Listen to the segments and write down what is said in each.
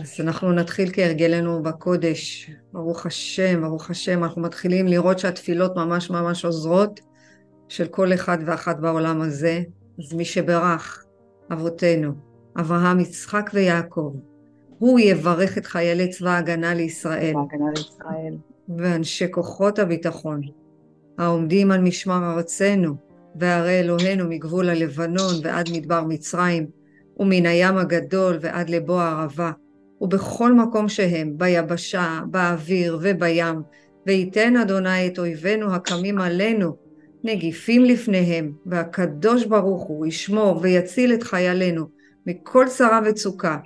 אז אנחנו נתחיל כהרגלנו בקודש, ברוך השם, ברוך השם, אנחנו מתחילים לראות שהתפילות ממש ממש עוזרות של כל אחד ואחת בעולם הזה. אז מי שברך, אבותינו, אברהם, יצחק ויעקב, הוא יברך את חיילי צבא ההגנה לישראל, ההגנה לישראל, ואנשי כוחות הביטחון, העומדים על משמר ארצנו, והרי אלוהינו מגבול הלבנון ועד מדבר מצרים, ומן הים הגדול ועד לבוא הערבה, ובכל מקום שהם, ביבשה, באוויר ובים, וייתן אדוני את אויבינו הקמים עלינו, נגיפים לפניהם, והקדוש ברוך הוא ישמור ויציל את חיילינו מכל צרה וצוקה,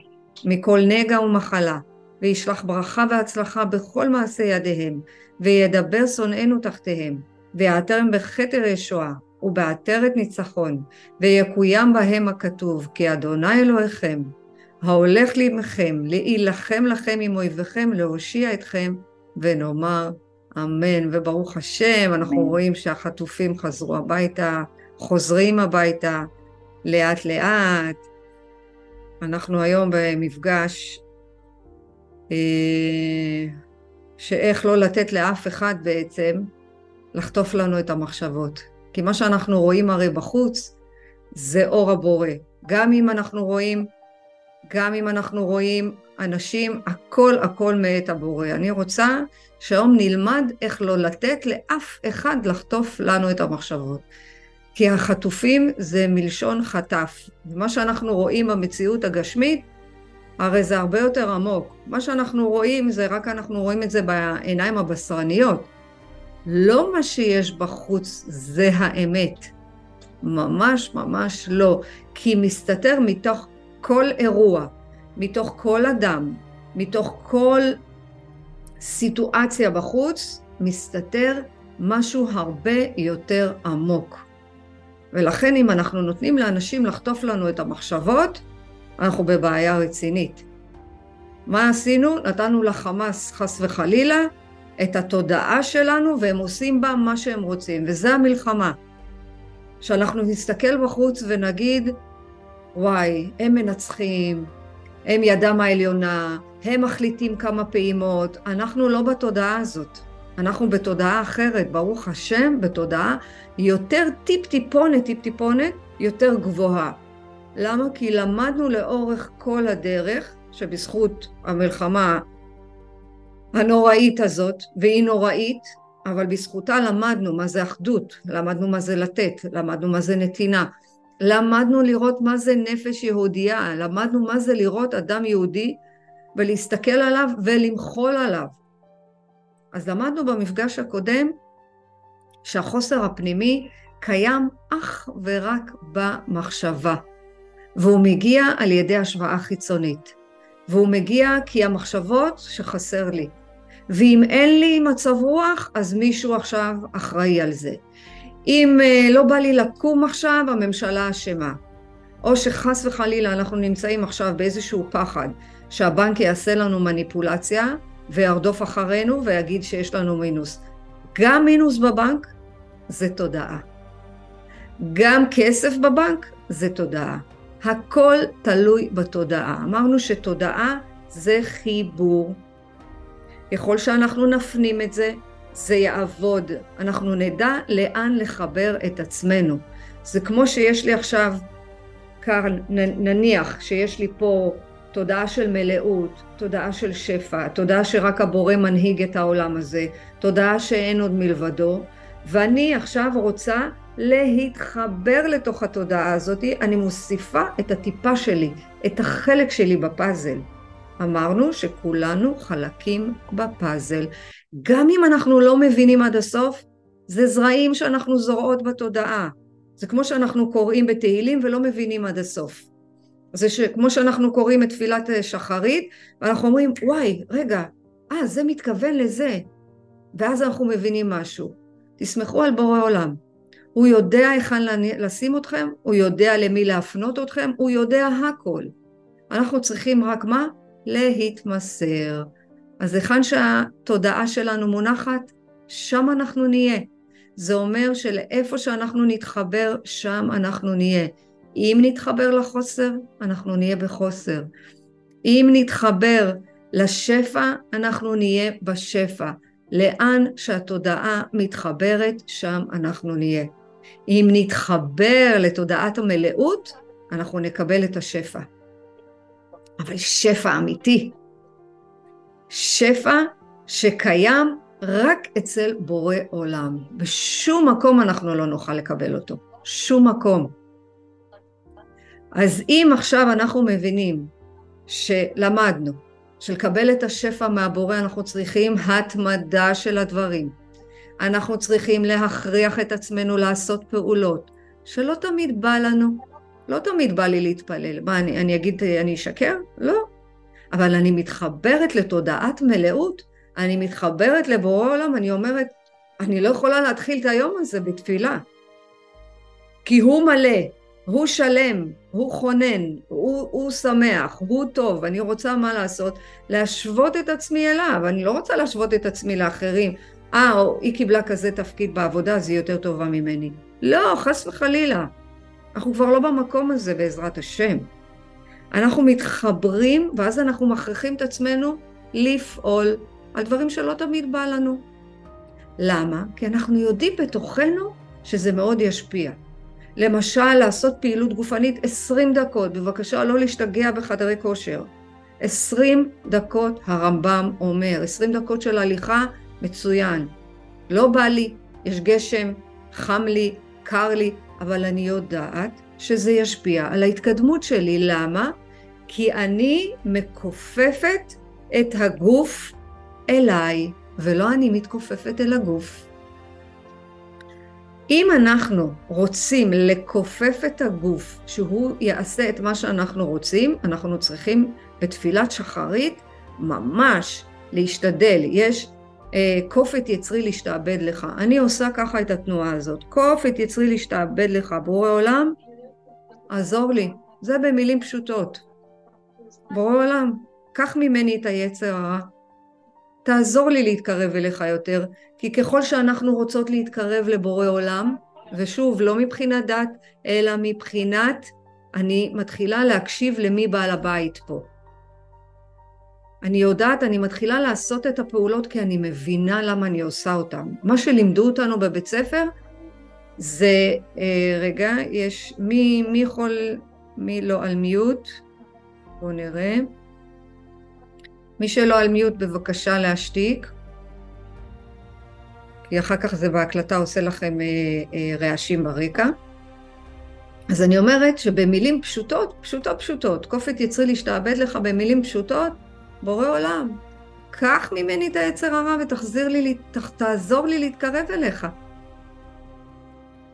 מכל נגע ומחלה, וישלח ברכה והצלחה בכל מעשה ידיהם, וידבר שונאינו תחתיהם, ויעטרם בכתר ישועה, ובעטרת ניצחון, ויקוים בהם הכתוב, כי אדוני אלוהיכם, ההולך לעמכם, להילחם לכם עם אויביכם, להושיע אתכם, ונאמר אמן. וברוך השם, אנחנו אמן. רואים שהחטופים חזרו הביתה, חוזרים הביתה, לאט לאט. אנחנו היום במפגש אה, שאיך לא לתת לאף אחד בעצם לחטוף לנו את המחשבות. כי מה שאנחנו רואים הרי בחוץ זה אור הבורא. גם אם אנחנו רואים, גם אם אנחנו רואים אנשים, הכל הכל מאת הבורא. אני רוצה שהיום נלמד איך לא לתת לאף אחד לחטוף לנו את המחשבות. כי החטופים זה מלשון חטף. ומה שאנחנו רואים במציאות הגשמית, הרי זה הרבה יותר עמוק. מה שאנחנו רואים זה רק אנחנו רואים את זה בעיניים הבשרניות. לא מה שיש בחוץ זה האמת. ממש ממש לא. כי מסתתר מתוך כל אירוע, מתוך כל אדם, מתוך כל סיטואציה בחוץ, מסתתר משהו הרבה יותר עמוק. ולכן אם אנחנו נותנים לאנשים לחטוף לנו את המחשבות, אנחנו בבעיה רצינית. מה עשינו? נתנו לחמאס חס וחלילה את התודעה שלנו והם עושים בה מה שהם רוצים, וזה המלחמה. שאנחנו נסתכל בחוץ ונגיד, וואי, הם מנצחים, הם ידם העליונה, הם מחליטים כמה פעימות, אנחנו לא בתודעה הזאת. אנחנו בתודעה אחרת, ברוך השם, בתודעה יותר טיפ-טיפונת, טיפ-טיפונת, יותר גבוהה. למה? כי למדנו לאורך כל הדרך, שבזכות המלחמה הנוראית הזאת, והיא נוראית, אבל בזכותה למדנו מה זה אחדות, למדנו מה זה לתת, למדנו מה זה נתינה, למדנו לראות מה זה נפש יהודייה, למדנו מה זה לראות אדם יהודי ולהסתכל עליו ולמחול עליו. אז למדנו במפגש הקודם שהחוסר הפנימי קיים אך ורק במחשבה, והוא מגיע על ידי השוואה חיצונית, והוא מגיע כי המחשבות שחסר לי, ואם אין לי מצב רוח, אז מישהו עכשיו אחראי על זה. אם uh, לא בא לי לקום עכשיו, הממשלה אשמה. או שחס וחלילה אנחנו נמצאים עכשיו באיזשהו פחד שהבנק יעשה לנו מניפולציה וירדוף אחרינו ויגיד שיש לנו מינוס. גם מינוס בבנק זה תודעה. גם כסף בבנק זה תודעה. הכל תלוי בתודעה. אמרנו שתודעה זה חיבור. ככל שאנחנו נפנים את זה, זה יעבוד. אנחנו נדע לאן לחבר את עצמנו. זה כמו שיש לי עכשיו, כאן נניח שיש לי פה תודעה של מלאות, תודעה של שפע, תודעה שרק הבורא מנהיג את העולם הזה, תודעה שאין עוד מלבדו, ואני עכשיו רוצה להתחבר לתוך התודעה הזאת, אני מוסיפה את הטיפה שלי, את החלק שלי בפאזל. אמרנו שכולנו חלקים בפאזל. גם אם אנחנו לא מבינים עד הסוף, זה זרעים שאנחנו זורעות בתודעה. זה כמו שאנחנו קוראים בתהילים ולא מבינים עד הסוף. זה כמו שאנחנו קוראים את תפילת שחרית, ואנחנו אומרים, וואי, רגע, אה, זה מתכוון לזה. ואז אנחנו מבינים משהו. תסמכו על בורא עולם. הוא יודע היכן לשים אתכם, הוא יודע למי להפנות אתכם, הוא יודע הכל. אנחנו צריכים רק מה? להתמסר. אז היכן שהתודעה שלנו מונחת, שם אנחנו נהיה. זה אומר שלאיפה שאנחנו נתחבר, שם אנחנו נהיה. אם נתחבר לחוסר, אנחנו נהיה בחוסר. אם נתחבר לשפע, אנחנו נהיה בשפע. לאן שהתודעה מתחברת, שם אנחנו נהיה. אם נתחבר לתודעת המלאות, אנחנו נקבל את השפע. אבל שפע אמיתי. שפע שקיים רק אצל בורא עולם. בשום מקום אנחנו לא נוכל לקבל אותו. שום מקום. אז אם עכשיו אנחנו מבינים שלמדנו שלקבל את השפע מהבורא אנחנו צריכים התמדה של הדברים. אנחנו צריכים להכריח את עצמנו לעשות פעולות שלא תמיד בא לנו. לא תמיד בא לי להתפלל. מה, אני, אני אגיד, אני אשקר? לא. אבל אני מתחברת לתודעת מלאות, אני מתחברת לבורא עולם, אני אומרת, אני לא יכולה להתחיל את היום הזה בתפילה. כי הוא מלא, הוא שלם, הוא חונן, הוא, הוא שמח, הוא טוב, אני רוצה מה לעשות? להשוות את עצמי אליו, אני לא רוצה להשוות את עצמי לאחרים. אה, היא קיבלה כזה תפקיד בעבודה, אז היא יותר טובה ממני. לא, חס וחלילה. אנחנו כבר לא במקום הזה בעזרת השם. אנחנו מתחברים, ואז אנחנו מכריחים את עצמנו לפעול על דברים שלא תמיד בא לנו. למה? כי אנחנו יודעים בתוכנו שזה מאוד ישפיע. למשל, לעשות פעילות גופנית 20 דקות, בבקשה לא להשתגע בחדרי כושר. 20 דקות הרמב"ם אומר, 20 דקות של הליכה, מצוין. לא בא לי, יש גשם, חם לי, קר לי, אבל אני יודעת שזה ישפיע על ההתקדמות שלי. למה? כי אני מכופפת את הגוף אליי, ולא אני מתכופפת אל הגוף. אם אנחנו רוצים לכופף את הגוף, שהוא יעשה את מה שאנחנו רוצים, אנחנו צריכים בתפילת שחרית ממש להשתדל. יש אה, כופת יצרי להשתעבד לך. אני עושה ככה את התנועה הזאת. כופת יצרי להשתעבד לך. בורא עולם, עזור לי. זה במילים פשוטות. בורא עולם, קח ממני את היצר הרע. תעזור לי להתקרב אליך יותר, כי ככל שאנחנו רוצות להתקרב לבורא עולם, ושוב, לא מבחינת דת, אלא מבחינת אני מתחילה להקשיב למי בעל הבית פה. אני יודעת, אני מתחילה לעשות את הפעולות כי אני מבינה למה אני עושה אותן. מה שלימדו אותנו בבית ספר זה, אה, רגע, יש, מי, מי יכול, מי לא על מיוט? בואו נראה. מי שלא על מיוט בבקשה להשתיק. כי אחר כך זה בהקלטה עושה לכם אה, אה, רעשים ברקע. אז אני אומרת שבמילים פשוטות, פשוטות פשוטות, כופת יצרי להשתעבד לך במילים פשוטות, בורא עולם, קח ממני את היצר הרע ותחזיר לי, תעזור לי להתקרב אליך.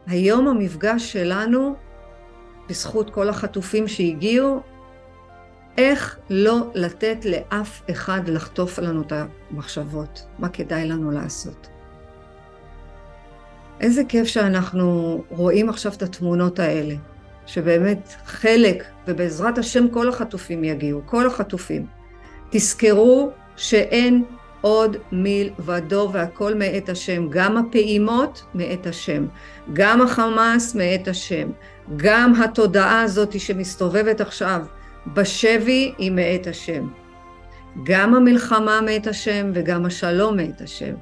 היום המפגש שלנו, בזכות כל החטופים שהגיעו, איך לא לתת לאף אחד לחטוף לנו את המחשבות, מה כדאי לנו לעשות. איזה כיף שאנחנו רואים עכשיו את התמונות האלה, שבאמת חלק, ובעזרת השם כל החטופים יגיעו, כל החטופים. תזכרו שאין עוד מלבדו והכל מאת השם, גם הפעימות מאת השם, גם החמאס מאת השם, גם התודעה הזאת שמסתובבת עכשיו בשבי היא מאת השם. גם המלחמה מאת השם וגם השלום מאת השם.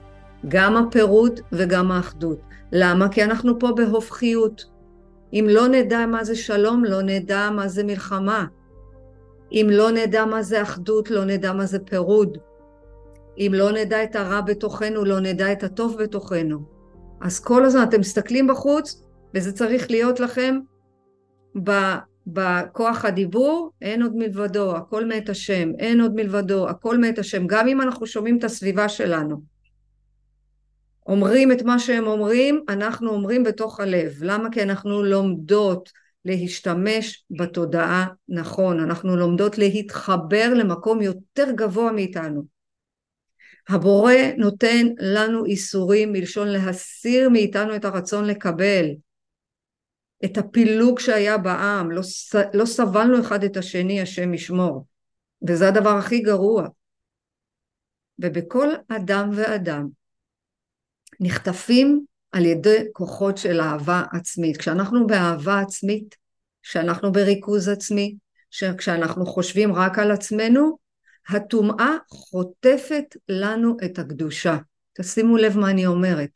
גם הפירוד וגם האחדות. למה? כי אנחנו פה בהופכיות. אם לא נדע מה זה שלום, לא נדע מה זה מלחמה. אם לא נדע מה זה אחדות, לא נדע מה זה פירוד. אם לא נדע את הרע בתוכנו, לא נדע את הטוב בתוכנו. אז כל הזמן אתם מסתכלים בחוץ, וזה צריך להיות לכם בכוח הדיבור, אין עוד מלבדו, הכל מאת השם, אין עוד מלבדו, הכל מאת השם, גם אם אנחנו שומעים את הסביבה שלנו. אומרים את מה שהם אומרים, אנחנו אומרים בתוך הלב. למה? כי אנחנו לומדות להשתמש בתודעה נכון, אנחנו לומדות להתחבר למקום יותר גבוה מאיתנו. הבורא נותן לנו איסורים מלשון להסיר מאיתנו את הרצון לקבל, את הפילוג שהיה בעם, לא, לא סבלנו אחד את השני, השם ישמור. וזה הדבר הכי גרוע. ובכל אדם ואדם נחטפים על ידי כוחות של אהבה עצמית. כשאנחנו באהבה עצמית, שאנחנו בריכוז עצמי, שכשאנחנו חושבים רק על עצמנו, הטומאה חוטפת לנו את הקדושה. תשימו לב מה אני אומרת.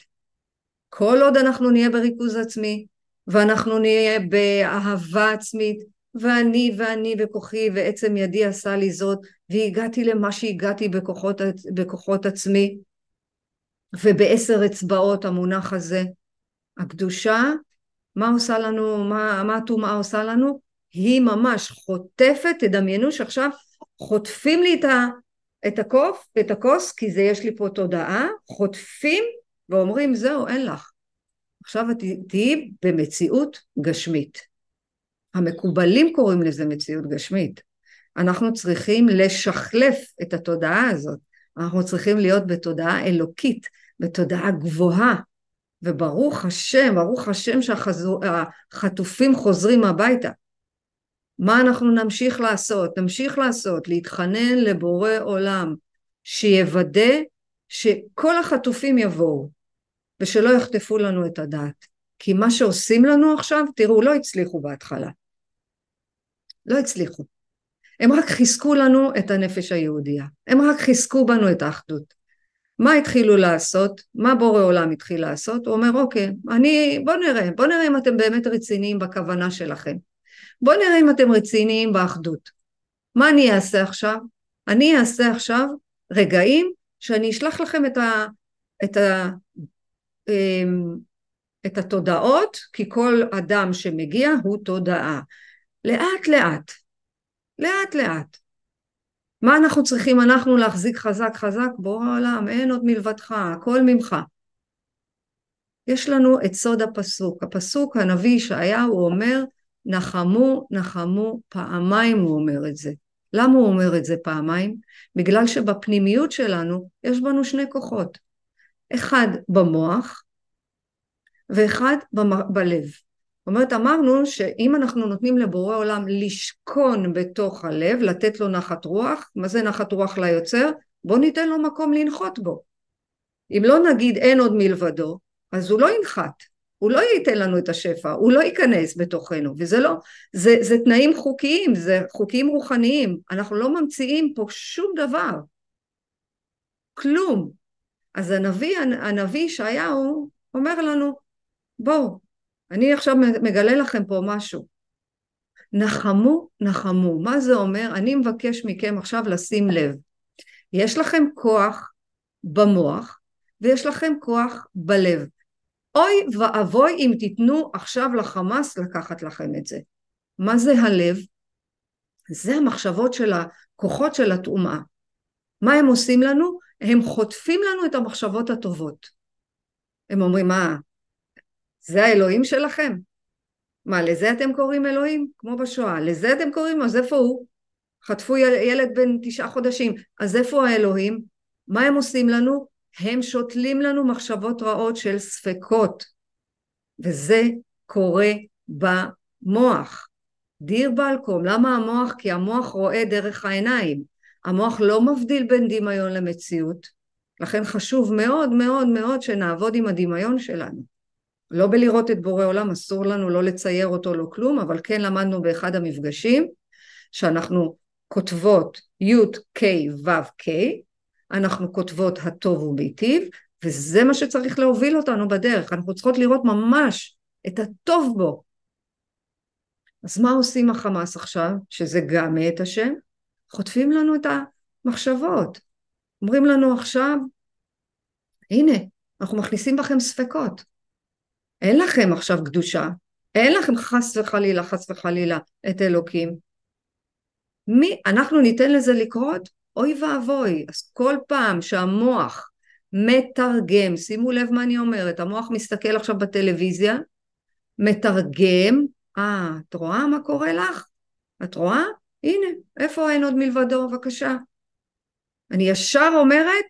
כל עוד אנחנו נהיה בריכוז עצמי, ואנחנו נהיה באהבה עצמית, ואני ואני וכוחי ועצם ידי עשה לי זאת, והגעתי למה שהגעתי בכוחות, בכוחות עצמי, ובעשר אצבעות המונח הזה. הקדושה, מה עושה לנו, מה, הטומאה עושה לנו? היא ממש חוטפת, תדמיינו שעכשיו חוטפים לי את, ה, את הקוף, את הכוס, כי זה יש לי פה תודעה, חוטפים ואומרים זהו אין לך. עכשיו תהיי במציאות גשמית. המקובלים קוראים לזה מציאות גשמית. אנחנו צריכים לשחלף את התודעה הזאת. אנחנו צריכים להיות בתודעה אלוקית, בתודעה גבוהה. וברוך השם, ברוך השם שהחטופים חוזרים הביתה. מה אנחנו נמשיך לעשות? נמשיך לעשות, להתחנן לבורא עולם, שיוודא שכל החטופים יבואו, ושלא יחטפו לנו את הדעת. כי מה שעושים לנו עכשיו, תראו, לא הצליחו בהתחלה. לא הצליחו. הם רק חיזקו לנו את הנפש היהודייה. הם רק חיזקו בנו את האחדות. מה התחילו לעשות? מה בורא עולם התחיל לעשות? הוא אומר, אוקיי, אני, בוא נראה, בוא נראה אם אתם באמת רציניים בכוונה שלכם. בוא נראה אם אתם רציניים באחדות. מה אני אעשה עכשיו? אני אעשה עכשיו רגעים שאני אשלח לכם את, ה, את, ה, אמ, את התודעות, כי כל אדם שמגיע הוא תודעה. לאט לאט, לאט לאט. מה אנחנו צריכים אנחנו להחזיק חזק חזק? בוא העולם, אין עוד מלבדך, הכל ממך. יש לנו את סוד הפסוק. הפסוק, הנביא ישעיהו אומר, נחמו, נחמו, פעמיים הוא אומר את זה. למה הוא אומר את זה פעמיים? בגלל שבפנימיות שלנו יש בנו שני כוחות. אחד במוח ואחד בלב. אומרת, אמרנו שאם אנחנו נותנים לבורא עולם לשכון בתוך הלב, לתת לו נחת רוח, מה זה נחת רוח ליוצר? בוא ניתן לו מקום לנחות בו. אם לא נגיד אין עוד מלבדו, אז הוא לא ינחת, הוא לא ייתן לנו את השפע, הוא לא ייכנס בתוכנו, וזה לא, זה, זה תנאים חוקיים, זה חוקים רוחניים, אנחנו לא ממציאים פה שום דבר, כלום. אז הנביא, הנביא ישעיהו אומר לנו, בואו, אני עכשיו מגלה לכם פה משהו. נחמו, נחמו. מה זה אומר? אני מבקש מכם עכשיו לשים לב. יש לכם כוח במוח ויש לכם כוח בלב. אוי ואבוי אם תיתנו עכשיו לחמאס לקחת לכם את זה. מה זה הלב? זה המחשבות של הכוחות של הטומאה. מה הם עושים לנו? הם חוטפים לנו את המחשבות הטובות. הם אומרים, מה, זה האלוהים שלכם? מה, לזה אתם קוראים אלוהים? כמו בשואה. לזה אתם קוראים? אז איפה הוא? חטפו ילד בן תשעה חודשים. אז איפה האלוהים? מה הם עושים לנו? הם שותלים לנו מחשבות רעות של ספקות. וזה קורה במוח. דיר בלקום. למה המוח? כי המוח רואה דרך העיניים. המוח לא מבדיל בין דמיון למציאות. לכן חשוב מאוד מאוד מאוד שנעבוד עם הדמיון שלנו. לא בלראות את בורא עולם, אסור לנו לא לצייר אותו, לא כלום, אבל כן למדנו באחד המפגשים שאנחנו כותבות י' ק' ו' ק', אנחנו כותבות הטוב ומיטיב, וזה מה שצריך להוביל אותנו בדרך, אנחנו צריכות לראות ממש את הטוב בו. אז מה עושים החמאס עכשיו, שזה גם מאת השם? חוטפים לנו את המחשבות. אומרים לנו עכשיו, הנה, אנחנו מכניסים בכם ספקות. אין לכם עכשיו קדושה, אין לכם חס וחלילה, חס וחלילה, את אלוקים. מי, אנחנו ניתן לזה לקרות? אוי ואבוי. אז כל פעם שהמוח מתרגם, שימו לב מה אני אומרת, המוח מסתכל עכשיו בטלוויזיה, מתרגם, אה, את רואה מה קורה לך? את רואה? הנה, איפה אין עוד מלבדו? בבקשה. אני ישר אומרת,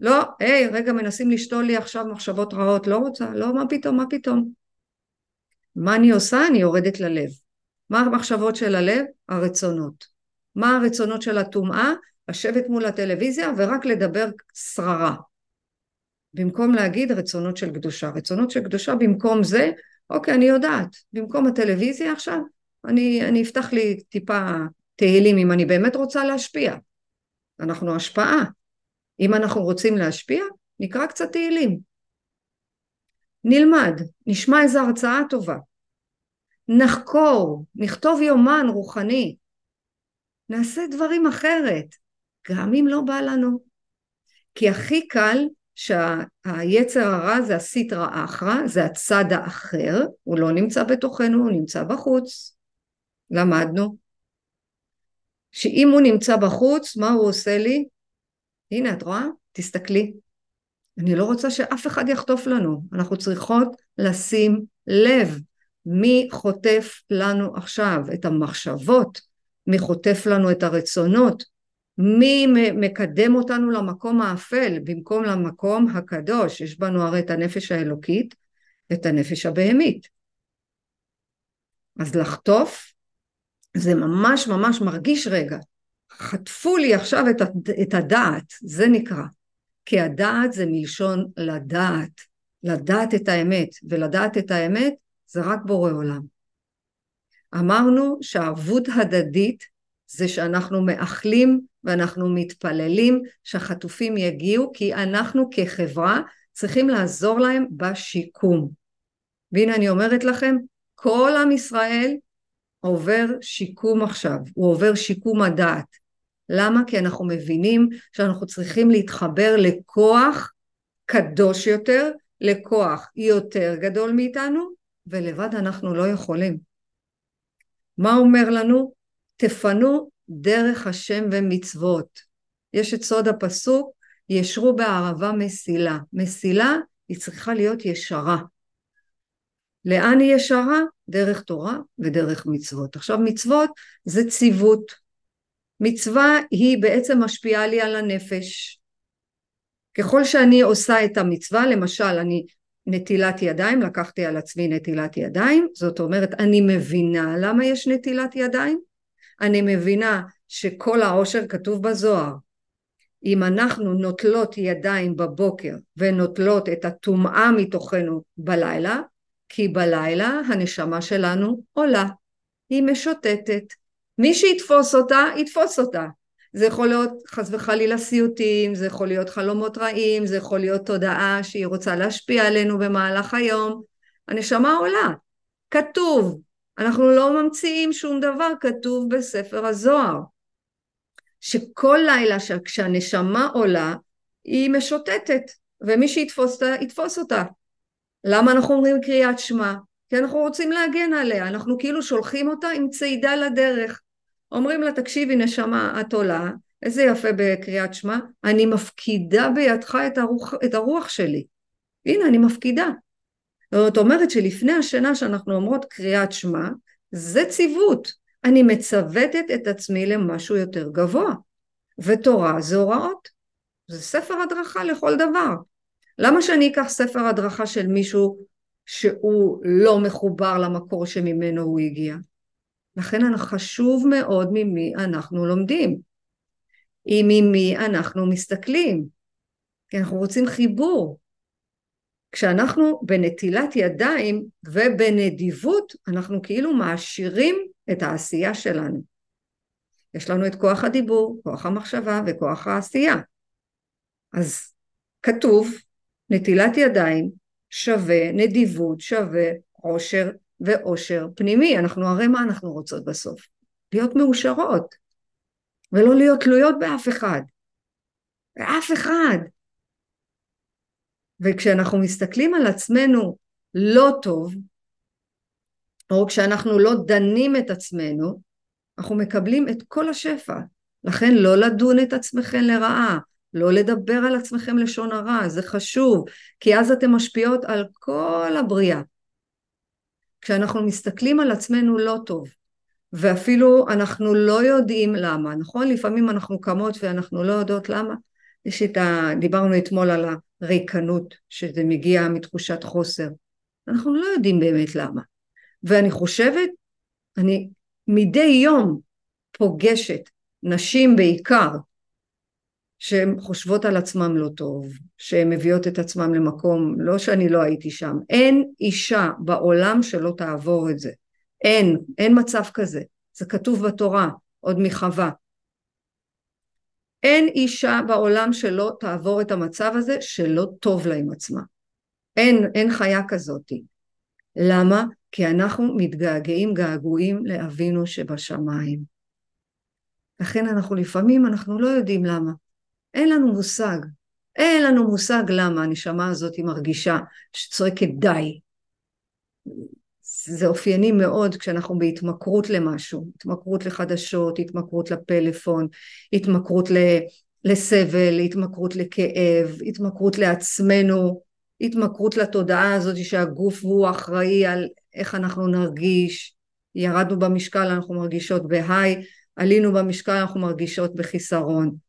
לא, היי, רגע, מנסים לשתול לי עכשיו מחשבות רעות, לא רוצה, לא, מה פתאום, מה פתאום. מה אני עושה? אני יורדת ללב. מה המחשבות של הלב? הרצונות. מה הרצונות של הטומאה? לשבת מול הטלוויזיה ורק לדבר שררה. במקום להגיד רצונות של קדושה. רצונות של קדושה במקום זה, אוקיי, אני יודעת, במקום הטלוויזיה עכשיו, אני, אני אפתח לי טיפה תהילים אם אני באמת רוצה להשפיע. אנחנו השפעה. אם אנחנו רוצים להשפיע, נקרא קצת תהילים. נלמד, נשמע איזו הרצאה טובה. נחקור, נכתוב יומן רוחני. נעשה דברים אחרת, גם אם לא בא לנו. כי הכי קל שהיצר הרע זה הסיטרא אחרא, זה הצד האחר, הוא לא נמצא בתוכנו, הוא נמצא בחוץ. למדנו. שאם הוא נמצא בחוץ, מה הוא עושה לי? הנה, את רואה? תסתכלי. אני לא רוצה שאף אחד יחטוף לנו. אנחנו צריכות לשים לב מי חוטף לנו עכשיו את המחשבות, מי חוטף לנו את הרצונות, מי מקדם אותנו למקום האפל במקום למקום הקדוש. יש בנו הרי את הנפש האלוקית ואת הנפש הבהמית. אז לחטוף זה ממש ממש מרגיש רגע. חטפו לי עכשיו את, את הדעת, זה נקרא. כי הדעת זה מלשון לדעת, לדעת את האמת, ולדעת את האמת זה רק בורא עולם. אמרנו שערבות הדדית זה שאנחנו מאחלים ואנחנו מתפללים שהחטופים יגיעו כי אנחנו כחברה צריכים לעזור להם בשיקום. והנה אני אומרת לכם, כל עם ישראל עובר שיקום עכשיו, הוא עובר שיקום הדעת. למה? כי אנחנו מבינים שאנחנו צריכים להתחבר לכוח קדוש יותר, לכוח יותר גדול מאיתנו, ולבד אנחנו לא יכולים. מה אומר לנו? תפנו דרך השם ומצוות. יש את סוד הפסוק, ישרו בערבה מסילה. מסילה היא צריכה להיות ישרה. לאן היא ישרה? דרך תורה ודרך מצוות. עכשיו מצוות זה ציוות. מצווה היא בעצם משפיעה לי על הנפש. ככל שאני עושה את המצווה, למשל אני נטילת ידיים, לקחתי על עצמי נטילת ידיים, זאת אומרת אני מבינה למה יש נטילת ידיים, אני מבינה שכל העושר כתוב בזוהר. אם אנחנו נוטלות ידיים בבוקר ונוטלות את הטומאה מתוכנו בלילה, כי בלילה הנשמה שלנו עולה, היא משוטטת. מי שיתפוס אותה, יתפוס אותה. זה יכול להיות חס וחלילה סיוטים, זה יכול להיות חלומות רעים, זה יכול להיות תודעה שהיא רוצה להשפיע עלינו במהלך היום. הנשמה עולה. כתוב, אנחנו לא ממציאים שום דבר, כתוב בספר הזוהר. שכל לילה כשהנשמה עולה, היא משוטטת, ומי שיתפוס אותה, יתפוס אותה. למה אנחנו אומרים קריאת שמע? כי אנחנו רוצים להגן עליה, אנחנו כאילו שולחים אותה עם צעידה לדרך. אומרים לה, תקשיבי נשמה, את עולה, איזה יפה בקריאת שמע, אני מפקידה בידך את הרוח, את הרוח שלי. הנה, אני מפקידה. זאת אומרת שלפני השינה שאנחנו אומרות קריאת שמע, זה ציוות. אני מצוותת את עצמי למשהו יותר גבוה. ותורה זה הוראות. זה ספר הדרכה לכל דבר. למה שאני אקח ספר הדרכה של מישהו שהוא לא מחובר למקור שממנו הוא הגיע? לכן חשוב מאוד ממי אנחנו לומדים, עם ממי אנחנו מסתכלים, כי אנחנו רוצים חיבור. כשאנחנו בנטילת ידיים ובנדיבות, אנחנו כאילו מעשירים את העשייה שלנו. יש לנו את כוח הדיבור, כוח המחשבה וכוח העשייה. אז כתוב, נטילת ידיים שווה נדיבות, שווה עושר ואושר פנימי. אנחנו הרי מה אנחנו רוצות בסוף? להיות מאושרות, ולא להיות תלויות באף אחד. באף אחד. וכשאנחנו מסתכלים על עצמנו לא טוב, או כשאנחנו לא דנים את עצמנו, אנחנו מקבלים את כל השפע. לכן לא לדון את עצמכם לרעה, לא לדבר על עצמכם לשון הרע, זה חשוב, כי אז אתן משפיעות על כל הבריאה. כשאנחנו מסתכלים על עצמנו לא טוב, ואפילו אנחנו לא יודעים למה, נכון? לפעמים אנחנו קמות ואנחנו לא יודעות למה. יש את ה... דיברנו אתמול על הריקנות, שזה מגיע מתחושת חוסר. אנחנו לא יודעים באמת למה. ואני חושבת, אני מדי יום פוגשת נשים בעיקר שהן חושבות על עצמן לא טוב, שהן מביאות את עצמן למקום, לא שאני לא הייתי שם, אין אישה בעולם שלא תעבור את זה. אין, אין מצב כזה. זה כתוב בתורה, עוד מחווה. אין אישה בעולם שלא תעבור את המצב הזה שלא טוב לה עם עצמה. אין, אין חיה כזאתי. למה? כי אנחנו מתגעגעים געגועים לאבינו שבשמיים. לכן אנחנו לפעמים, אנחנו לא יודעים למה. אין לנו מושג. אין לנו מושג למה הנשמה הזאת מרגישה שצועקת די. זה אופייני מאוד כשאנחנו בהתמכרות למשהו, התמכרות לחדשות, התמכרות לפלאפון, התמכרות לסבל, התמכרות לכאב, התמכרות לעצמנו, התמכרות לתודעה הזאת שהגוף הוא אחראי על איך אנחנו נרגיש, ירדנו במשקל אנחנו מרגישות בהיי, עלינו במשקל אנחנו מרגישות בחיסרון.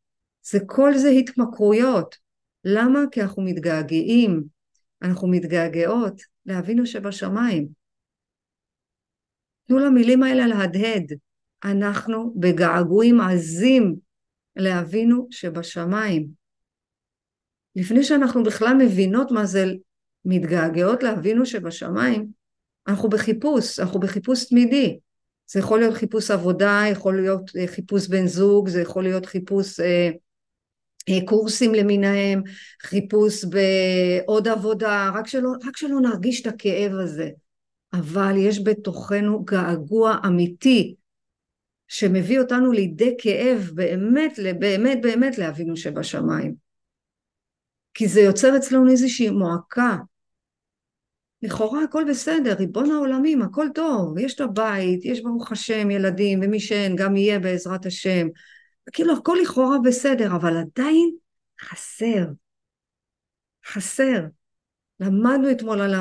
זה כל זה התמכרויות. למה? כי אנחנו מתגעגעים, אנחנו מתגעגעות לאבינו שבשמיים. תנו למילים האלה להדהד. אנחנו בגעגועים עזים לאבינו שבשמיים. לפני שאנחנו בכלל מבינות מה זה מתגעגעות לאבינו שבשמיים, אנחנו בחיפוש, אנחנו בחיפוש תמידי. זה יכול להיות חיפוש עבודה, יכול להיות אה, חיפוש בן זוג, זה יכול להיות חיפוש אה, קורסים למיניהם, חיפוש בעוד עבודה, רק שלא, רק שלא נרגיש את הכאב הזה. אבל יש בתוכנו געגוע אמיתי שמביא אותנו לידי כאב באמת, באמת, באמת לאבינו שבשמיים. כי זה יוצר אצלנו איזושהי מועקה. לכאורה הכל בסדר, ריבון העולמים, הכל טוב, יש את הבית, יש ברוך השם ילדים, ומי שאין גם יהיה בעזרת השם. כאילו הכל לכאורה בסדר, אבל עדיין חסר. חסר. למדנו אתמול על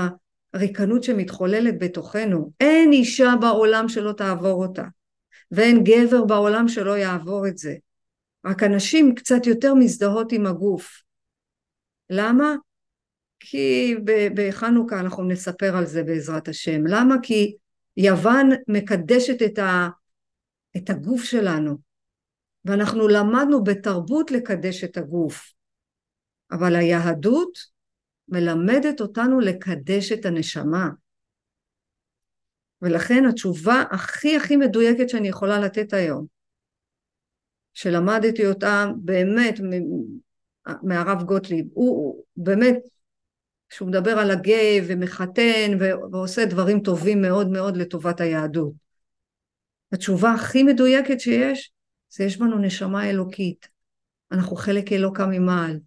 הריקנות שמתחוללת בתוכנו. אין אישה בעולם שלא תעבור אותה, ואין גבר בעולם שלא יעבור את זה. רק הנשים קצת יותר מזדהות עם הגוף. למה? כי בחנוכה אנחנו נספר על זה בעזרת השם. למה? כי יוון מקדשת את, ה, את הגוף שלנו, ואנחנו למדנו בתרבות לקדש את הגוף. אבל היהדות מלמדת אותנו לקדש את הנשמה. ולכן התשובה הכי הכי מדויקת שאני יכולה לתת היום, שלמדתי אותה באמת מהרב גוטליב, הוא, הוא באמת, שהוא מדבר על הגיי ומחתן ועושה דברים טובים מאוד מאוד לטובת היהדות. התשובה הכי מדויקת שיש, זה יש בנו נשמה אלוקית. אנחנו חלק אלוקה ממעל.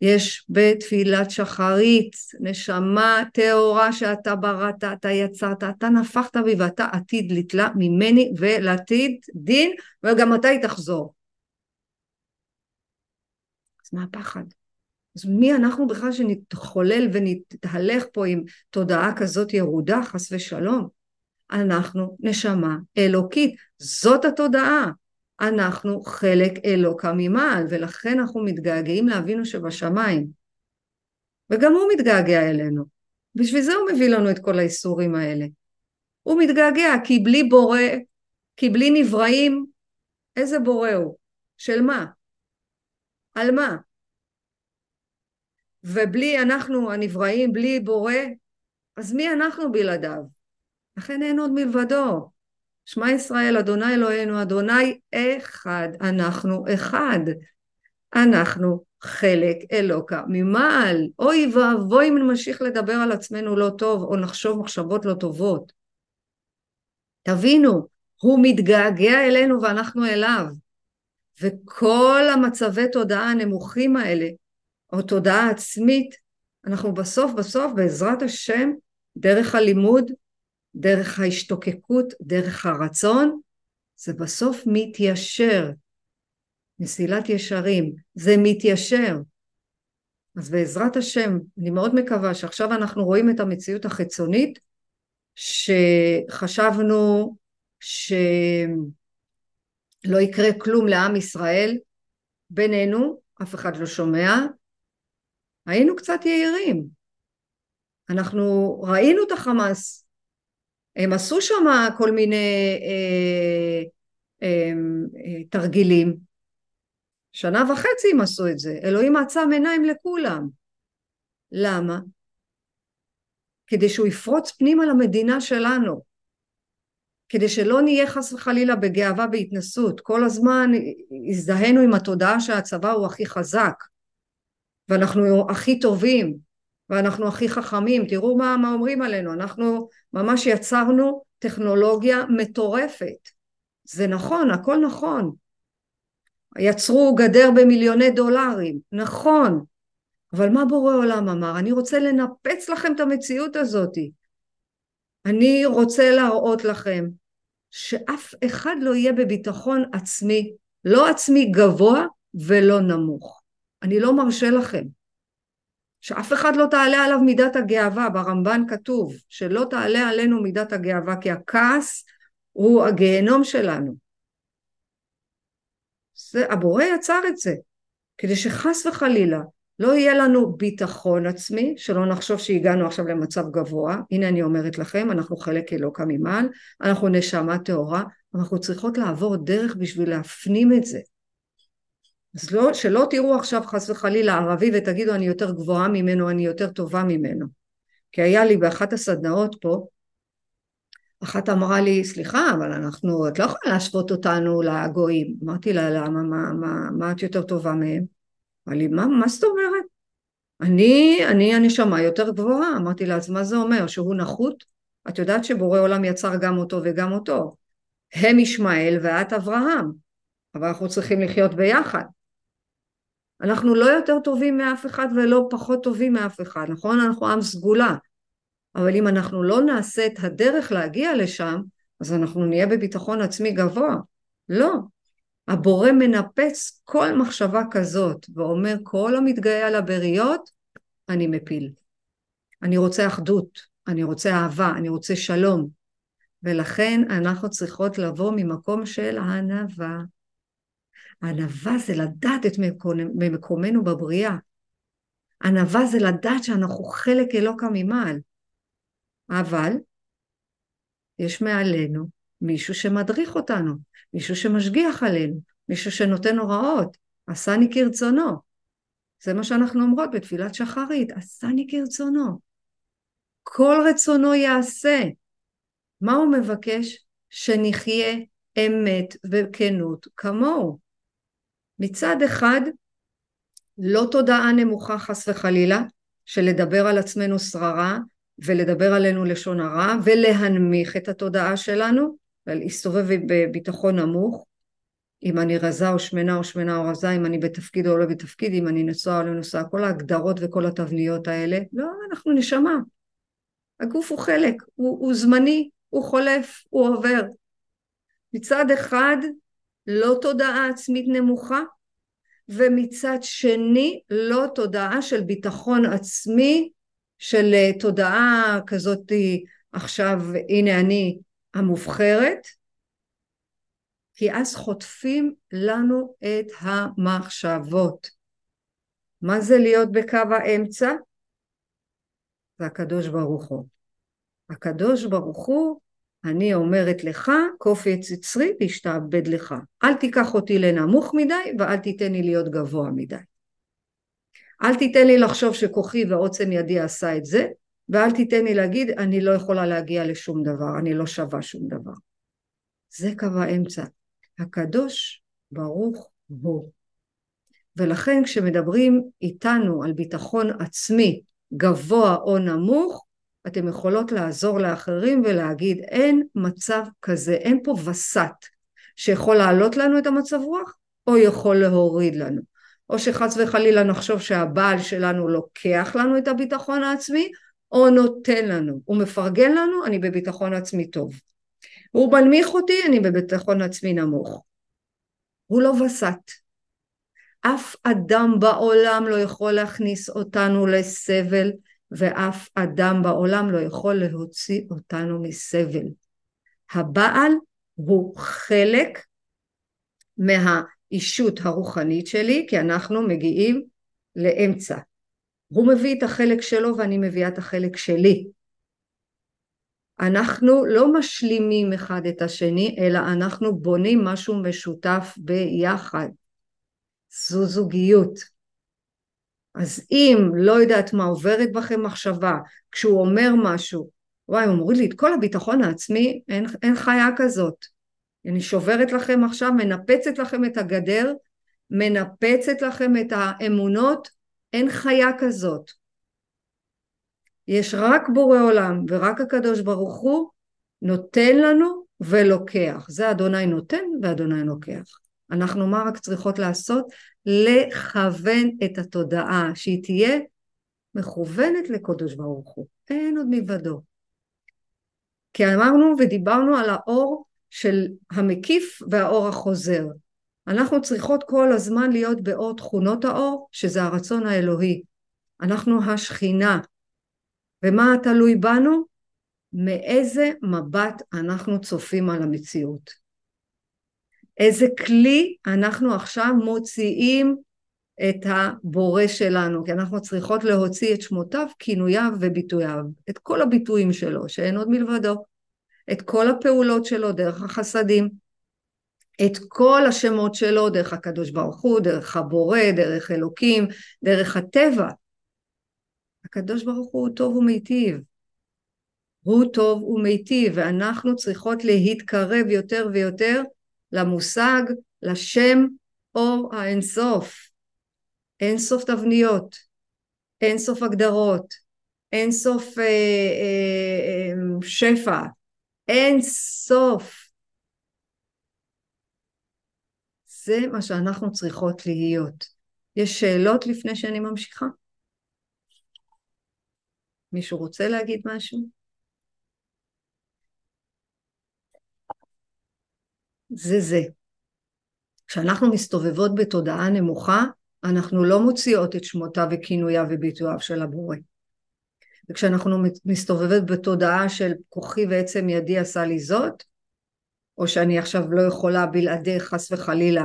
יש בתפילת שחרית נשמה טהורה שאתה בראת, אתה יצרת, אתה נפחת בי ואתה עתיד לתלה ממני ולעתיד דין וגם מתי תחזור. אז מה הפחד? אז מי אנחנו בכלל שנתחולל ונתהלך פה עם תודעה כזאת ירודה חס ושלום? אנחנו נשמה אלוקית, זאת התודעה. אנחנו חלק אלוקה ממעל, ולכן אנחנו מתגעגעים לאבינו שבשמיים. וגם הוא מתגעגע אלינו. בשביל זה הוא מביא לנו את כל האיסורים האלה. הוא מתגעגע, כי בלי בורא, כי בלי נבראים, איזה בורא הוא? של מה? על מה? ובלי אנחנו הנבראים, בלי בורא, אז מי אנחנו בלעדיו? לכן אין עוד מלבדו. שמע ישראל, אדוני אלוהינו, אדוני אחד, אנחנו אחד. אנחנו חלק אלוקה ממעל. אוי ואבוי אם נמשיך לדבר על עצמנו לא טוב, או נחשוב מחשבות לא טובות. תבינו, הוא מתגעגע אלינו ואנחנו אליו. וכל המצבי תודעה הנמוכים האלה, או תודעה עצמית, אנחנו בסוף בסוף בעזרת השם, דרך הלימוד, דרך ההשתוקקות, דרך הרצון, זה בסוף מתיישר. מסילת ישרים, זה מתיישר. אז בעזרת השם, אני מאוד מקווה שעכשיו אנחנו רואים את המציאות החיצונית, שחשבנו שלא יקרה כלום לעם ישראל בינינו, אף אחד לא שומע, היינו קצת יהירים. אנחנו ראינו את החמאס, הם עשו שם כל מיני אה, אה, אה, תרגילים. שנה וחצי הם עשו את זה. אלוהים עצם עיניים לכולם. למה? כדי שהוא יפרוץ פנימה למדינה שלנו. כדי שלא נהיה חס וחלילה בגאווה בהתנסות. כל הזמן הזדהינו עם התודעה שהצבא הוא הכי חזק, ואנחנו הכי טובים, ואנחנו הכי חכמים. תראו מה, מה אומרים עלינו, אנחנו ממש יצרנו טכנולוגיה מטורפת. זה נכון, הכל נכון. יצרו גדר במיליוני דולרים, נכון. אבל מה בורא עולם אמר? אני רוצה לנפץ לכם את המציאות הזאתי. אני רוצה להראות לכם שאף אחד לא יהיה בביטחון עצמי, לא עצמי גבוה ולא נמוך. אני לא מרשה לכם. שאף אחד לא תעלה עליו מידת הגאווה, ברמב"ן כתוב שלא תעלה עלינו מידת הגאווה כי הכעס הוא הגיהנום שלנו. זה, הבורא יצר את זה, כדי שחס וחלילה לא יהיה לנו ביטחון עצמי, שלא נחשוב שהגענו עכשיו למצב גבוה, הנה אני אומרת לכם, אנחנו חלק אלוקא ממעל, אנחנו נשמה טהורה, אנחנו צריכות לעבור דרך בשביל להפנים את זה. אז לא, שלא תראו עכשיו חס וחלילה ערבי ותגידו אני יותר גבוהה ממנו, אני יותר טובה ממנו. כי היה לי באחת הסדנאות פה, אחת אמרה לי, סליחה, אבל אנחנו, את לא יכולה להשוות אותנו לגויים. אמרתי לה, למה, מה, מה, מה את יותר טובה מהם? אמרה לי, מה, מה זאת אומרת? אני, אני הנשמה יותר גבוהה. אמרתי לה, אז מה זה אומר? שהוא נחות? את יודעת שבורא עולם יצר גם אותו וגם אותו. הם ישמעאל ואת אברהם, אבל אנחנו צריכים לחיות ביחד. אנחנו לא יותר טובים מאף אחד ולא פחות טובים מאף אחד, נכון? אנחנו עם סגולה. אבל אם אנחנו לא נעשה את הדרך להגיע לשם, אז אנחנו נהיה בביטחון עצמי גבוה. לא. הבורא מנפץ כל מחשבה כזאת ואומר כל המתגאה על הבריות, אני מפיל. אני רוצה אחדות, אני רוצה אהבה, אני רוצה שלום. ולכן אנחנו צריכות לבוא ממקום של ענווה. ענווה זה לדעת את מקומנו בבריאה. ענווה זה לדעת שאנחנו חלק אלוקא ממעל. אבל יש מעלינו מישהו שמדריך אותנו, מישהו שמשגיח עלינו, מישהו שנותן הוראות, עשני כרצונו. זה מה שאנחנו אומרות בתפילת שחרית, עשני כרצונו. כל רצונו יעשה. מה הוא מבקש? שנחיה אמת וכנות כמוהו. מצד אחד, לא תודעה נמוכה חס וחלילה, של לדבר על עצמנו שררה, ולדבר עלינו לשון הרע ולהנמיך את התודעה שלנו ולהסתובב בביטחון נמוך אם אני רזה או שמנה או שמנה או רזה, אם אני בתפקיד או לא בתפקיד, אם אני נשואה או לא נשואה, כל ההגדרות וכל התבניות האלה, לא, אנחנו נשמה. הגוף הוא חלק, הוא, הוא זמני, הוא חולף, הוא עובר. מצד אחד, לא תודעה עצמית נמוכה, ומצד שני, לא תודעה של ביטחון עצמי של אה, תודעה כזאת עכשיו הנה אני המובחרת כי אז חוטפים לנו את המחשבות. מה זה להיות בקו האמצע? זה הקדוש ברוך הוא. הקדוש ברוך הוא, אני אומרת לך, קופץ יצרי להשתעבד לך. אל תיקח אותי לנמוך מדי ואל תיתן לי להיות גבוה מדי. אל תיתן לי לחשוב שכוחי ועוצם ידי עשה את זה, ואל תיתן לי להגיד אני לא יכולה להגיע לשום דבר, אני לא שווה שום דבר. זה קו האמצע. הקדוש ברוך הוא. ולכן כשמדברים איתנו על ביטחון עצמי גבוה או נמוך, אתם יכולות לעזור לאחרים ולהגיד אין מצב כזה, אין פה וסת שיכול להעלות לנו את המצב רוח או יכול להוריד לנו. או שחס וחלילה נחשוב שהבעל שלנו לוקח לנו את הביטחון העצמי, או נותן לנו. הוא מפרגן לנו, אני בביטחון עצמי טוב. הוא מנמיך אותי, אני בביטחון עצמי נמוך. הוא לא וסת. אף אדם בעולם לא יכול להכניס אותנו לסבל, ואף אדם בעולם לא יכול להוציא אותנו מסבל. הבעל הוא חלק מה... האישות הרוחנית שלי, כי אנחנו מגיעים לאמצע. הוא מביא את החלק שלו ואני מביאה את החלק שלי. אנחנו לא משלימים אחד את השני, אלא אנחנו בונים משהו משותף ביחד. זו זוגיות. אז אם לא יודעת מה עוברת בכם מחשבה, כשהוא אומר משהו, וואי, הוא מוריד לי את כל הביטחון העצמי, אין, אין חיה כזאת. אני שוברת לכם עכשיו, מנפצת לכם את הגדר, מנפצת לכם את האמונות, אין חיה כזאת. יש רק בורא עולם ורק הקדוש ברוך הוא נותן לנו ולוקח. זה אדוני נותן ואדוני לוקח. אנחנו מה רק צריכות לעשות? לכוון את התודעה, שהיא תהיה מכוונת לקדוש ברוך הוא. אין עוד מלבדו. כי אמרנו ודיברנו על האור של המקיף והאור החוזר. אנחנו צריכות כל הזמן להיות באור תכונות האור, שזה הרצון האלוהי. אנחנו השכינה. ומה תלוי בנו? מאיזה מבט אנחנו צופים על המציאות. איזה כלי אנחנו עכשיו מוציאים את הבורא שלנו, כי אנחנו צריכות להוציא את שמותיו, כינוייו וביטוייו, את כל הביטויים שלו, שאין עוד מלבדו, את כל הפעולות שלו דרך החסדים, את כל השמות שלו דרך הקדוש ברוך הוא, דרך הבורא, דרך אלוקים, דרך הטבע. הקדוש ברוך הוא טוב ומיטיב. הוא טוב ומיטיב, ואנחנו צריכות להתקרב יותר ויותר למושג, לשם אור האינסוף. אינסוף תבניות, אינסוף הגדרות, אינסוף אה, אה, אה, שפע, אינסוף. זה מה שאנחנו צריכות להיות. יש שאלות לפני שאני ממשיכה? מישהו רוצה להגיד משהו? זה זה. כשאנחנו מסתובבות בתודעה נמוכה, אנחנו לא מוציאות את שמותיו וכינוייו וביטוייו של הבורא. וכשאנחנו מסתובבת בתודעה של כוחי ועצם ידי עשה לי זאת, או שאני עכשיו לא יכולה בלעדי חס וחלילה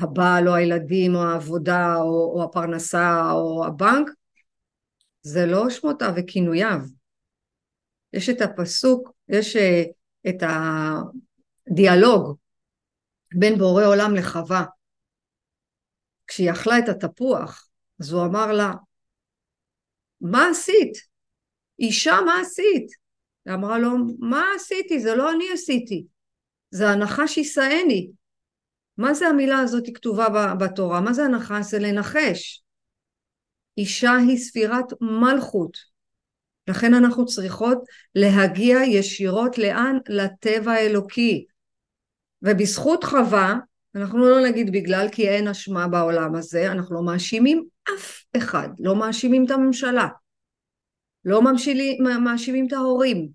הבעל או הילדים או העבודה או, או הפרנסה או הבנק, זה לא שמותיו וכינוייו. יש את הפסוק, יש אה, את הדיאלוג בין בורא עולם לחווה. כשהיא אכלה את התפוח, אז הוא אמר לה, מה עשית? אישה, מה עשית? היא אמרה לו, מה עשיתי? זה לא אני עשיתי. זה הנחש יישאני. מה זה המילה הזאת כתובה בתורה? מה זה הנחש? זה לנחש. אישה היא ספירת מלכות. לכן אנחנו צריכות להגיע ישירות לאן? לטבע האלוקי. ובזכות חווה, אנחנו לא נגיד בגלל כי אין אשמה בעולם הזה, אנחנו לא מאשימים אף אחד, לא מאשימים את הממשלה, לא מאשימים את ההורים,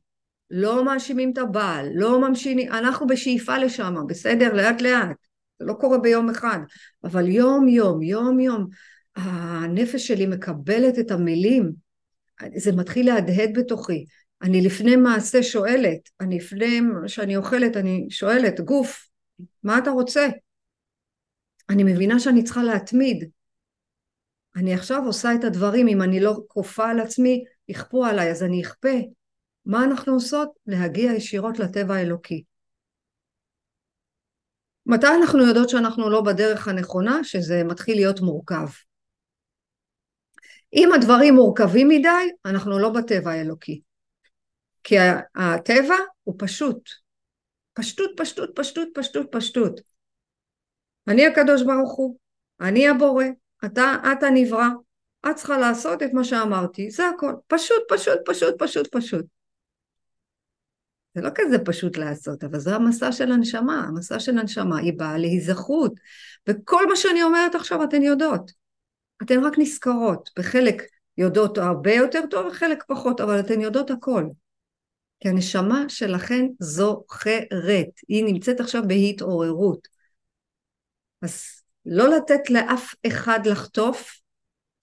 לא מאשימים את הבעל, לא מאשימים, אנחנו בשאיפה לשם, בסדר? לאט לאט. זה לא קורה ביום אחד, אבל יום יום, יום יום, הנפש שלי מקבלת את המילים, זה מתחיל להדהד בתוכי. אני לפני מעשה שואלת, אני לפני שאני אוכלת, אני שואלת, גוף, מה אתה רוצה? אני מבינה שאני צריכה להתמיד. אני עכשיו עושה את הדברים, אם אני לא כופה על עצמי, יכפו עליי, אז אני אכפה. מה אנחנו עושות? להגיע ישירות לטבע האלוקי. מתי אנחנו יודעות שאנחנו לא בדרך הנכונה? שזה מתחיל להיות מורכב. אם הדברים מורכבים מדי, אנחנו לא בטבע האלוקי. כי הטבע הוא פשוט. פשטות, פשטות, פשטות, פשטות, פשטות. אני הקדוש ברוך הוא, אני הבורא, אתה, את הנברא, את צריכה לעשות את מה שאמרתי, זה הכל. פשוט, פשוט, פשוט, פשוט, פשוט. זה לא כזה פשוט לעשות, אבל זה המסע של הנשמה, המסע של הנשמה היא באה להיזכרות, וכל מה שאני אומרת עכשיו אתן יודעות. אתן רק נזכרות, בחלק יודעות הרבה יותר טוב וחלק פחות, אבל אתן יודעות הכל. כי הנשמה שלכן זוכרת, היא נמצאת עכשיו בהתעוררות. אז לא לתת לאף אחד לחטוף,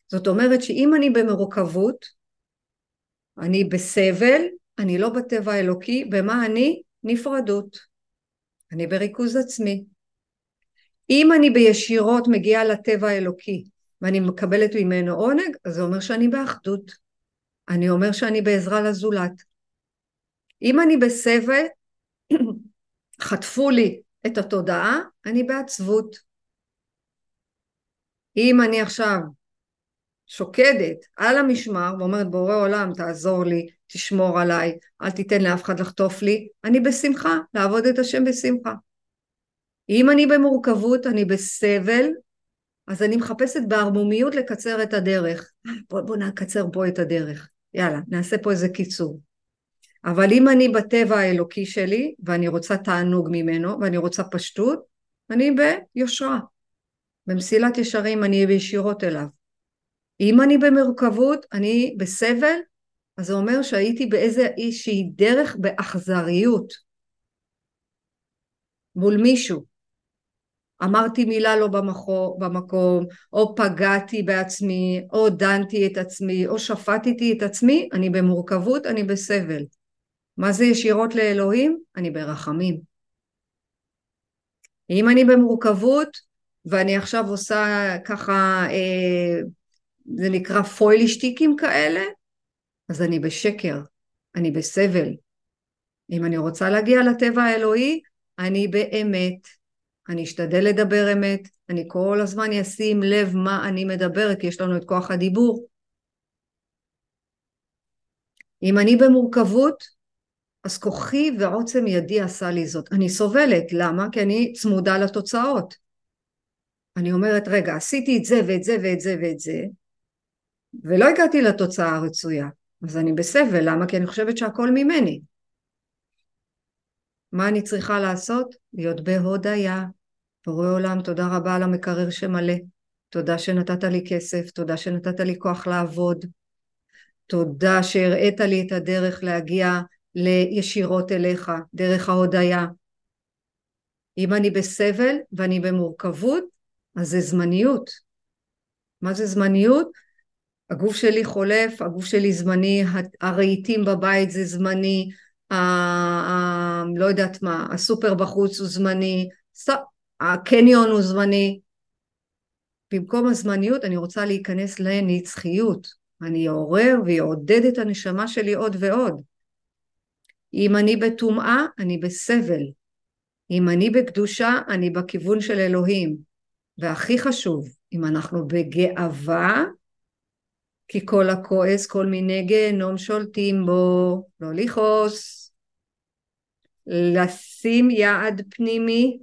זאת אומרת שאם אני במורכבות, אני בסבל, אני לא בטבע האלוקי, במה אני? נפרדות. אני בריכוז עצמי. אם אני בישירות מגיעה לטבע האלוקי ואני מקבלת ממנו עונג, אז זה אומר שאני באחדות. אני אומר שאני בעזרה לזולת. אם אני בסבל, חטפו לי את התודעה, אני בעצבות. אם אני עכשיו שוקדת על המשמר ואומרת בורא עולם תעזור לי, תשמור עליי, אל תיתן לאף אחד לחטוף לי, אני בשמחה, לעבוד את השם בשמחה. אם אני במורכבות, אני בסבל, אז אני מחפשת בערמומיות לקצר את הדרך. בוא, בוא נקצר פה את הדרך. יאללה, נעשה פה איזה קיצור. אבל אם אני בטבע האלוקי שלי, ואני רוצה תענוג ממנו, ואני רוצה פשטות, אני ביושרה. במסילת ישרים אני אהיה ישירות אליו. אם אני במורכבות, אני בסבל, אז זה אומר שהייתי באיזושהי דרך באכזריות מול מישהו. אמרתי מילה לא במחו, במקום, או פגעתי בעצמי, או דנתי את עצמי, או שפטתי את עצמי, אני במורכבות, אני בסבל. מה זה ישירות לאלוהים? אני ברחמים. אם אני במורכבות, ואני עכשיו עושה ככה, אה, זה נקרא פוילשטיקים כאלה, אז אני בשקר, אני בסבל. אם אני רוצה להגיע לטבע האלוהי, אני באמת. אני אשתדל לדבר אמת, אני כל הזמן אשים לב מה אני מדברת, כי יש לנו את כוח הדיבור. אם אני במורכבות, אז כוחי ועוצם ידי עשה לי זאת. אני סובלת, למה? כי אני צמודה לתוצאות. אני אומרת, רגע, עשיתי את זה ואת זה ואת זה ואת זה, ולא הגעתי לתוצאה הרצויה. אז אני בסבל, למה? כי אני חושבת שהכל ממני. מה אני צריכה לעשות? להיות בהודיה. בורא עולם, תודה רבה על המקרר שמלא. תודה שנתת לי כסף, תודה שנתת לי כוח לעבוד. תודה שהראית לי את הדרך להגיע לישירות אליך, דרך ההודיה. אם אני בסבל ואני במורכבות, אז זה זמניות. מה זה זמניות? הגוף שלי חולף, הגוף שלי זמני, הרהיטים בבית זה זמני, ה, ה, לא יודעת מה, הסופר בחוץ הוא זמני, הקניון הוא זמני. במקום הזמניות אני רוצה להיכנס לנצחיות. אני אעורר ויעודד את הנשמה שלי עוד ועוד. אם אני בטומאה, אני בסבל. אם אני בקדושה, אני בכיוון של אלוהים. והכי חשוב, אם אנחנו בגאווה, כי כל הכועס, כל מיני גיהנום שולטים בו, לא לכעוס. לשים יעד פנימי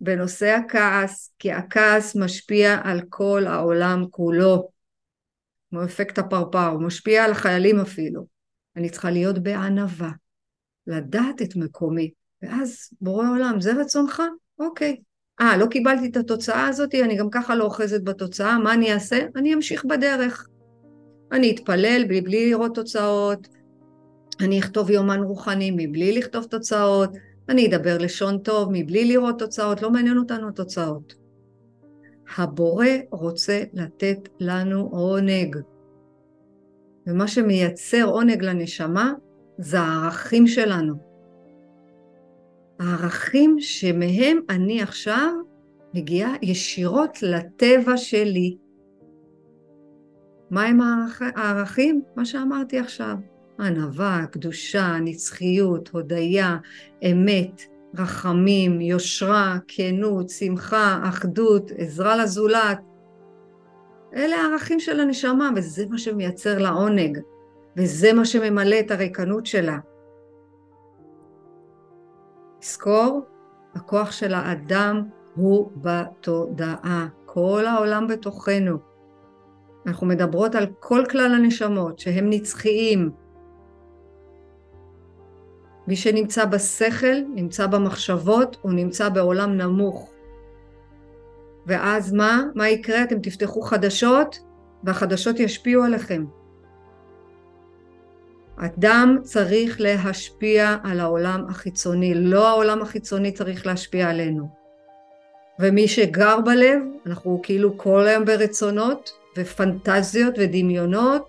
בנושא הכעס, כי הכעס משפיע על כל העולם כולו, כמו אפקט הפרפר, הוא משפיע על החיילים אפילו. אני צריכה להיות בענווה, לדעת את מקומי, ואז בורא עולם, זה רצונך? אוקיי. אה, לא קיבלתי את התוצאה הזאת, אני גם ככה לא אוחזת בתוצאה, מה אני אעשה? אני אמשיך בדרך. אני אתפלל מבלי לראות תוצאות, אני אכתוב יומן רוחני מבלי לכתוב תוצאות, אני אדבר לשון טוב מבלי לראות תוצאות, לא מעניין אותנו התוצאות. הבורא רוצה לתת לנו עונג. ומה שמייצר עונג לנשמה זה הערכים שלנו. הערכים שמהם אני עכשיו מגיעה ישירות לטבע שלי. מהם הערכים? מה שאמרתי עכשיו. ענווה, קדושה, נצחיות, הודיה, אמת, רחמים, יושרה, כנות, שמחה, אחדות, עזרה לזולת. אלה הערכים של הנשמה, וזה מה שמייצר לה עונג, וזה מה שממלא את הריקנות שלה. זכור, הכוח של האדם הוא בתודעה, כל העולם בתוכנו. אנחנו מדברות על כל כלל הנשמות, שהם נצחיים, מי שנמצא בשכל, נמצא במחשבות, הוא נמצא בעולם נמוך. ואז מה? מה יקרה? אתם תפתחו חדשות, והחדשות ישפיעו עליכם. אדם צריך להשפיע על העולם החיצוני, לא העולם החיצוני צריך להשפיע עלינו. ומי שגר בלב, אנחנו כאילו כל היום ברצונות ופנטזיות ודמיונות,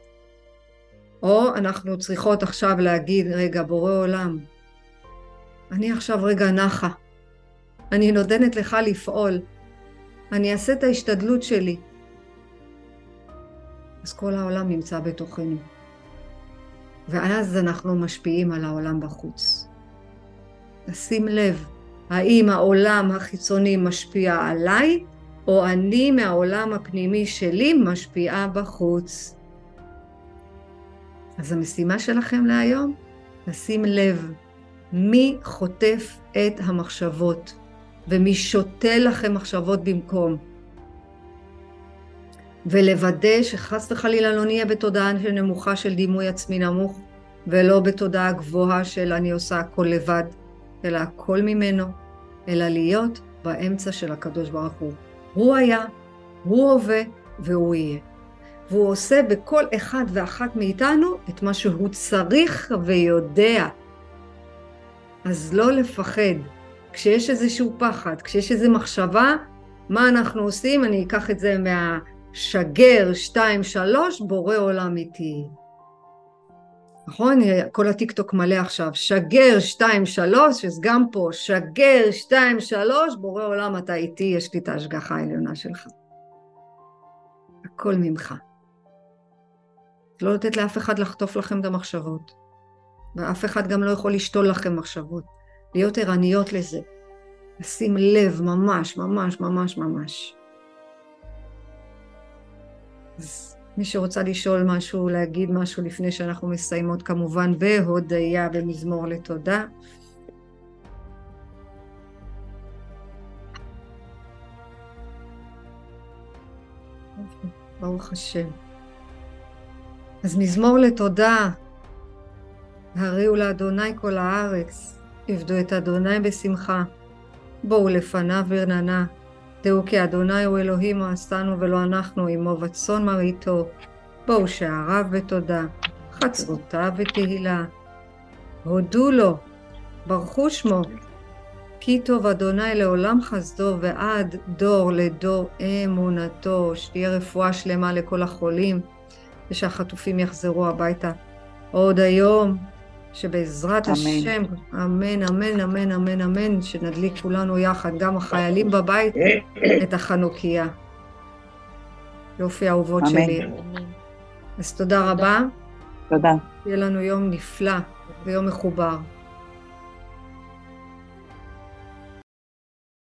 או אנחנו צריכות עכשיו להגיד, רגע, בורא עולם, אני עכשיו רגע נחה. אני נותנת לך לפעול. אני אעשה את ההשתדלות שלי. אז כל העולם נמצא בתוכנו. ואז אנחנו משפיעים על העולם בחוץ. לשים לב, האם העולם החיצוני משפיע עליי, או אני מהעולם הפנימי שלי משפיעה בחוץ. אז המשימה שלכם להיום, לשים לב מי חוטף את המחשבות ומי שותה לכם מחשבות במקום. ולוודא שחס וחלילה לא נהיה בתודעה נמוכה של דימוי עצמי נמוך, ולא בתודעה גבוהה של אני עושה הכל לבד, אלא הכל ממנו, אלא להיות באמצע של הקדוש ברוך הוא. הוא היה, הוא הווה והוא יהיה. והוא עושה בכל אחד ואחת מאיתנו את מה שהוא צריך ויודע. אז לא לפחד. כשיש איזשהו פחד, כשיש איזו מחשבה, מה אנחנו עושים? אני אקח את זה מהשגר 2-3, בורא עולם איתי. נכון? כל הטיקטוק מלא עכשיו. שגר 2-3, אז גם פה, שגר 2-3, בורא עולם אתה איתי, יש לי את ההשגחה העליונה שלך. הכל ממך. לא לתת לאף אחד לחטוף לכם את המחשבות. ואף אחד גם לא יכול לשתול לכם מחשבות. להיות ערניות לזה. לשים לב ממש, ממש, ממש, ממש. אז מי שרוצה לשאול משהו, להגיד משהו לפני שאנחנו מסיימות, כמובן בהודיה במזמור לתודה. ברוך השם. אז מזמור לתודה, הריעו לאדוני כל הארץ, עבדו את אדוני בשמחה, בואו לפניו ורננה, דעו כי אדוני הוא אלוהים עשנו ולא אנחנו עמו וצאן מרעיתו, בואו שעריו בתודה, חצרותיו בתהילה, הודו לו, ברכו שמו, כי טוב אדוני לעולם חסדו ועד דור לדור אמונתו, שתהיה רפואה שלמה לכל החולים ושהחטופים יחזרו הביתה. עוד היום, שבעזרת אמן. השם, אמן, אמן, אמן, אמן, אמן, שנדליק כולנו יחד, גם החיילים בבית, את החנוכיה. יופי אהובות שלי. אז תודה רבה. תודה. יהיה לנו יום נפלא ויום מחובר.